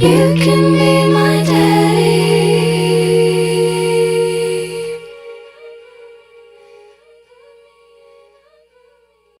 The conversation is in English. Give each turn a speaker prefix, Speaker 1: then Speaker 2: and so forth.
Speaker 1: You can be